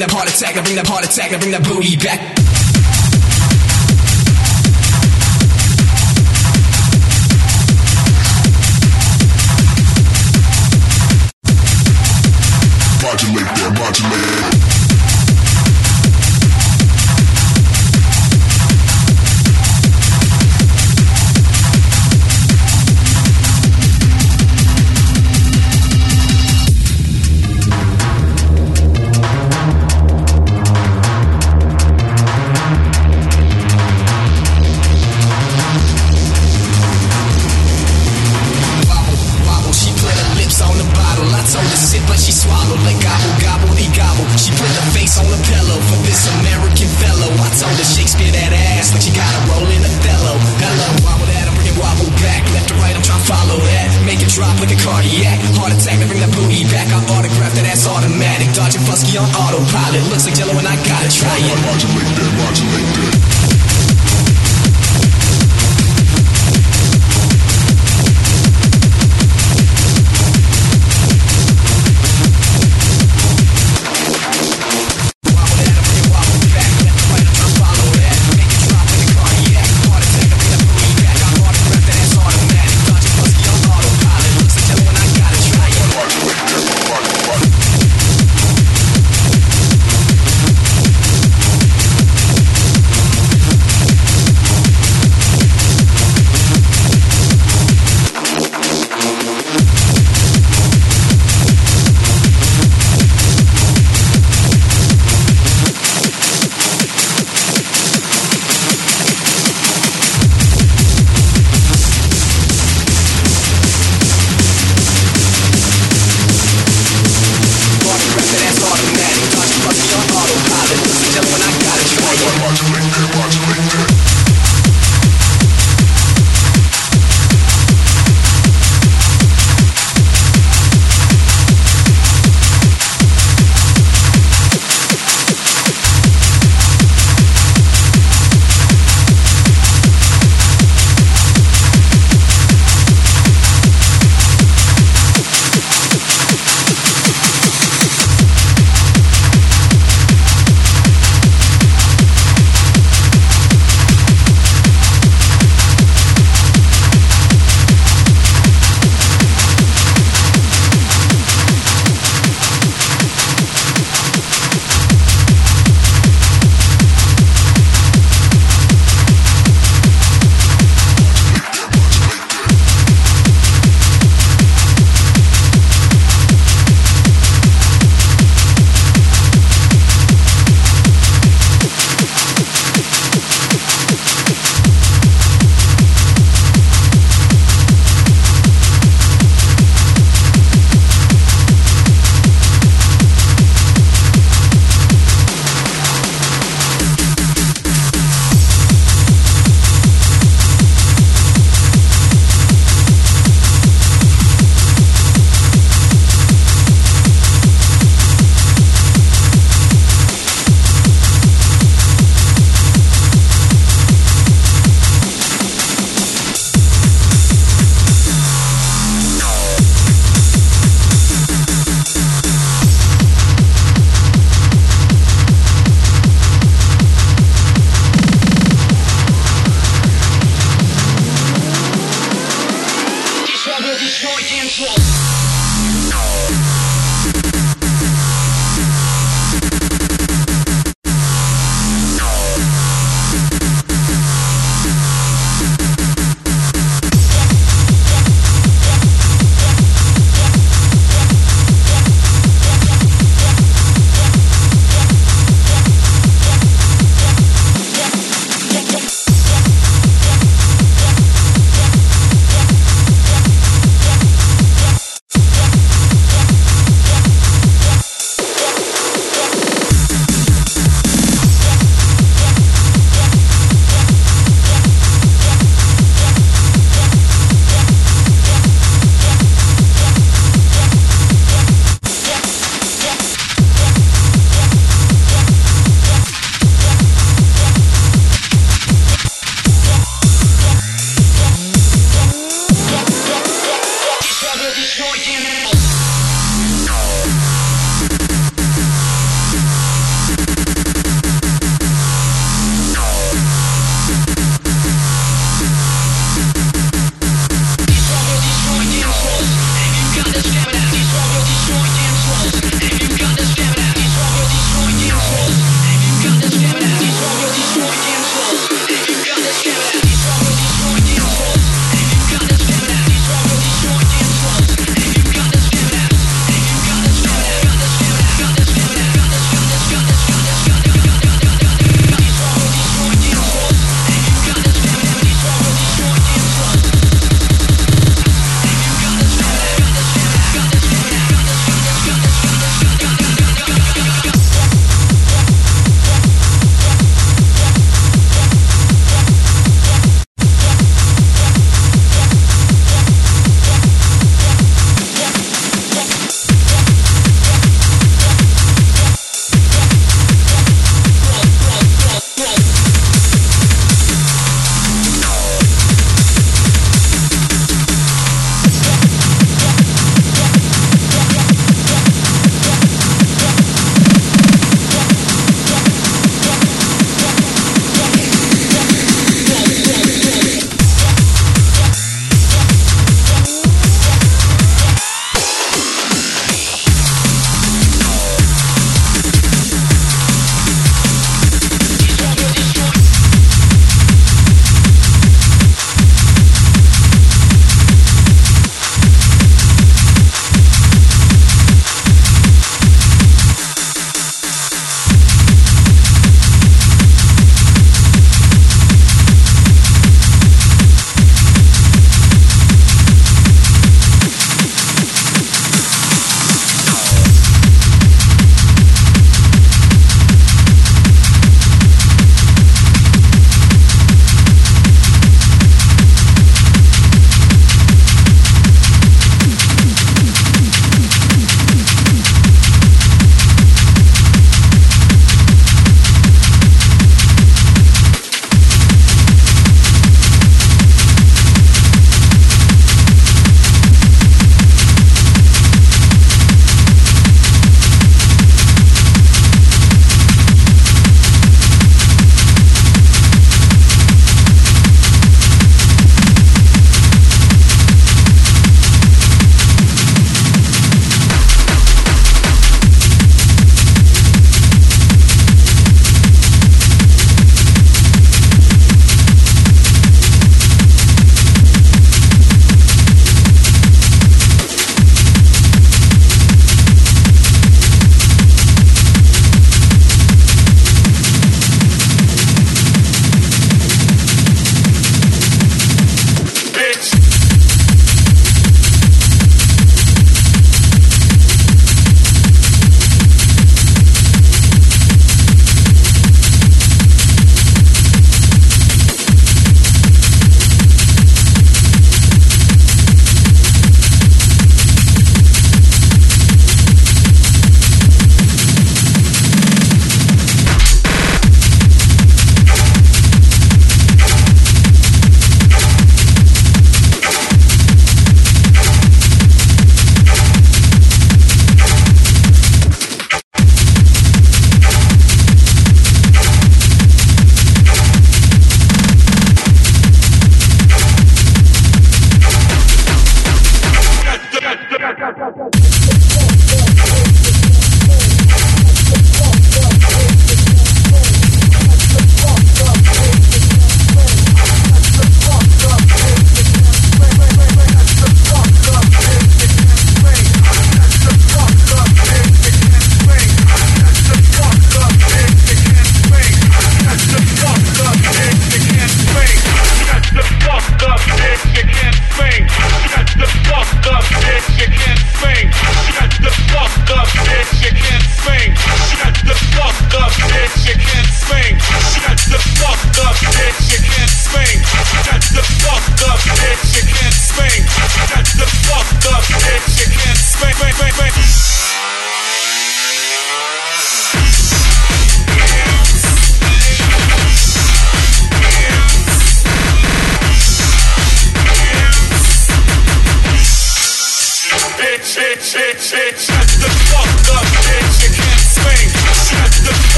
bring that heart attack, I bring that heart attack, I bring that booty back. Modulate that, modulate.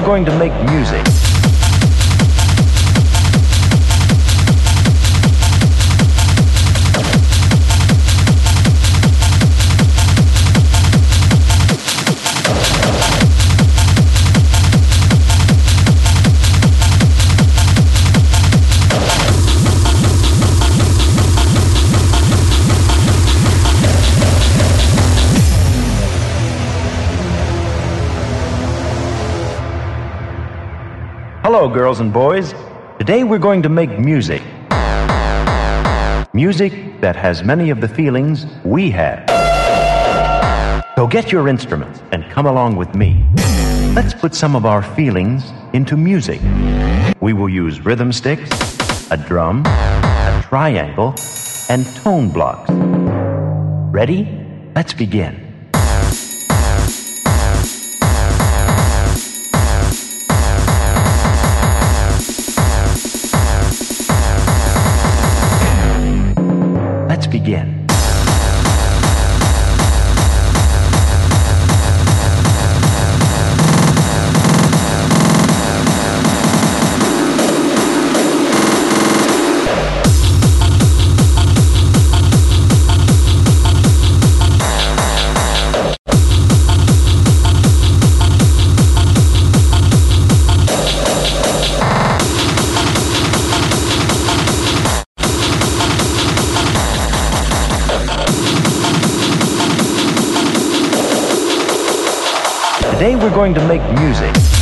Going to make music. Hello, girls and boys. Today we're going to make music. Music that has many of the feelings we have. So get your instruments and come along with me. Let's put some of our feelings into music. We will use rhythm sticks, a drum, a triangle, and tone blocks. Ready? Let's begin. Begin. Going to make music.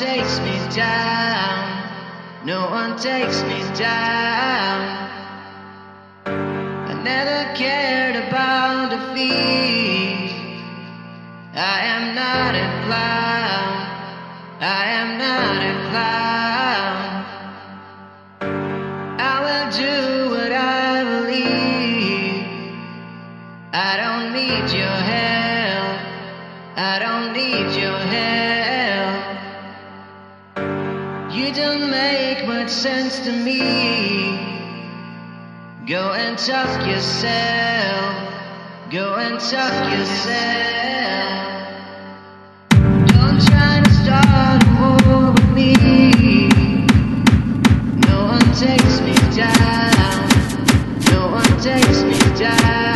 Takes me down. No one takes me down. I never cared about defeat. I am not a clown. I am not a clown. I will do what I believe. I don't need your help. I don't need your help. You don't make much sense to me. Go and talk yourself. Go and talk yourself. Don't try to start a war with me. No one takes me down. No one takes me down.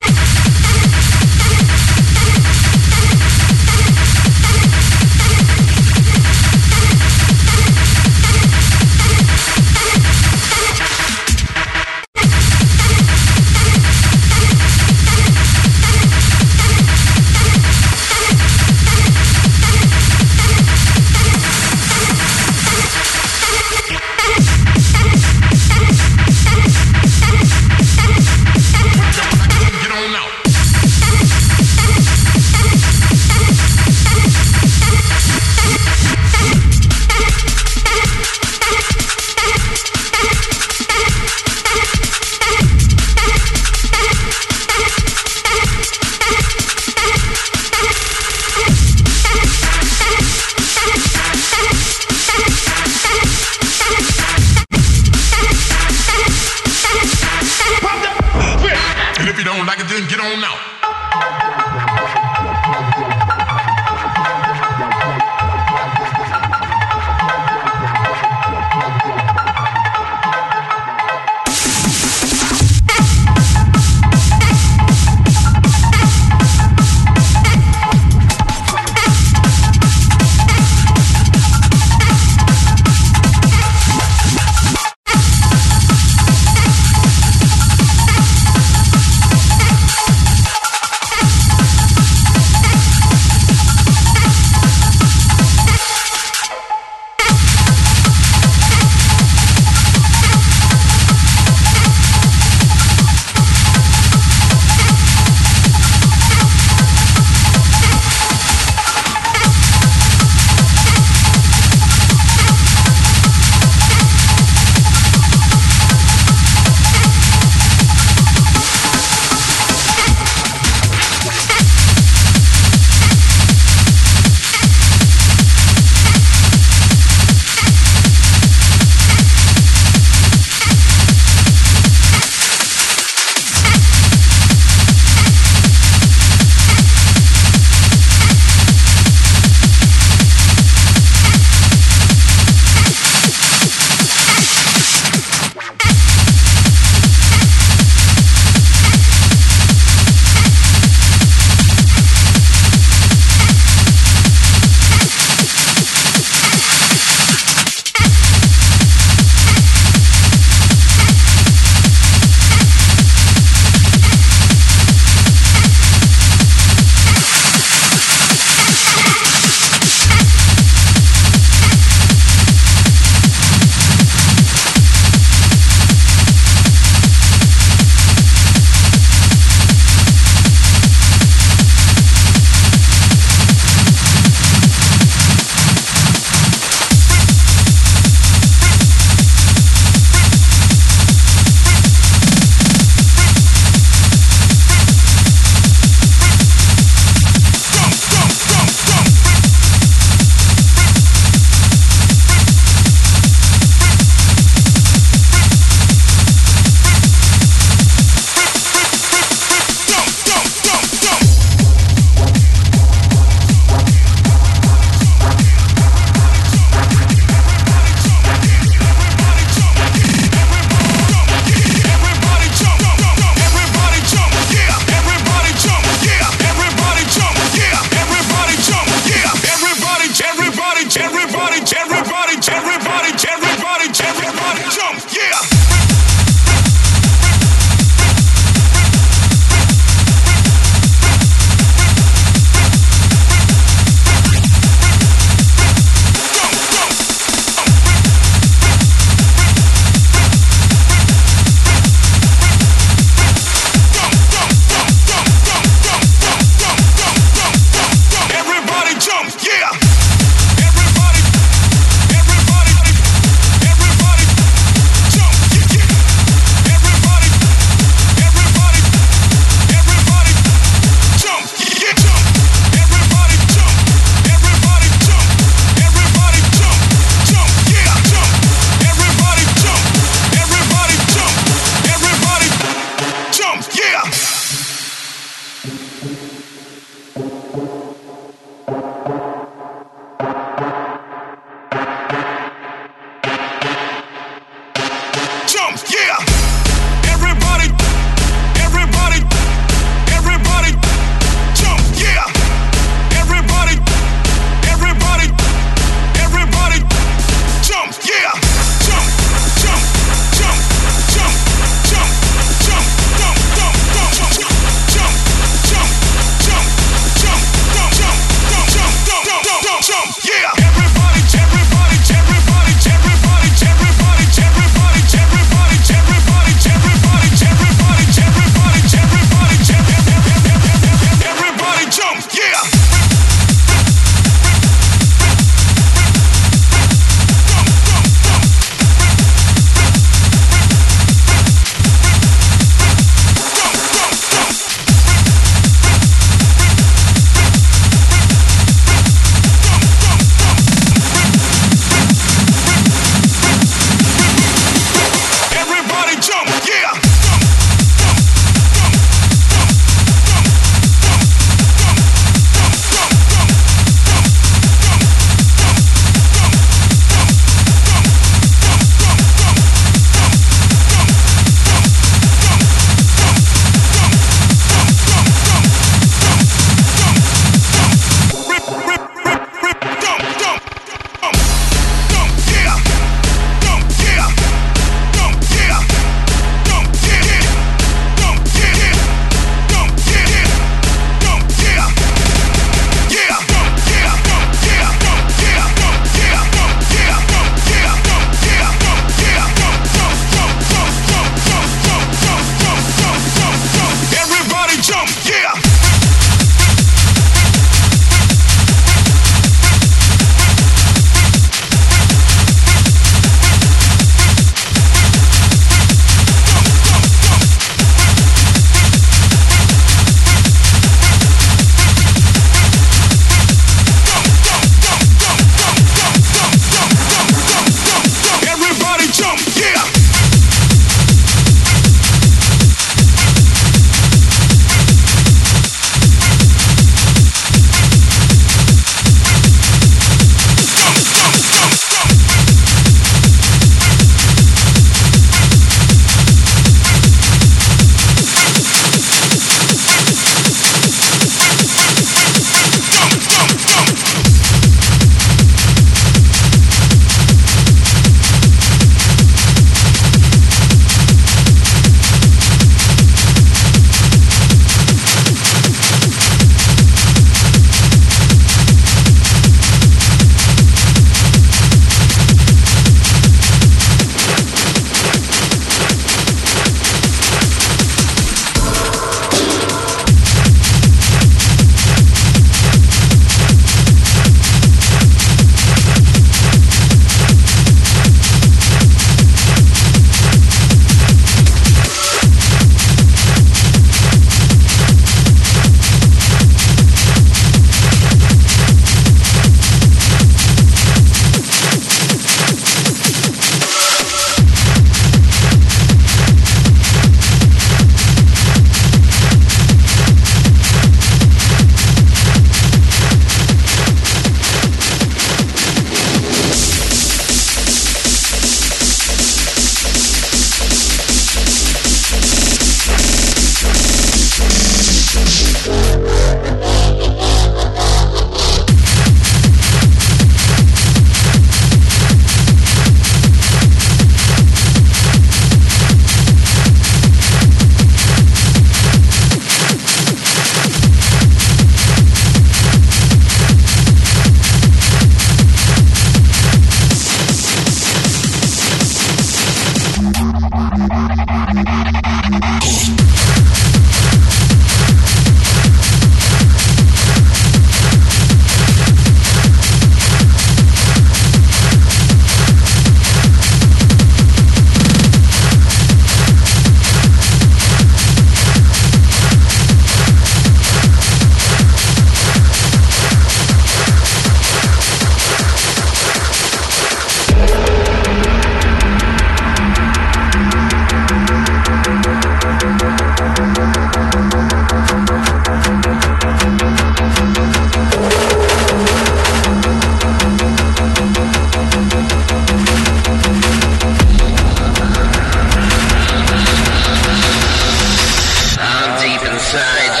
sides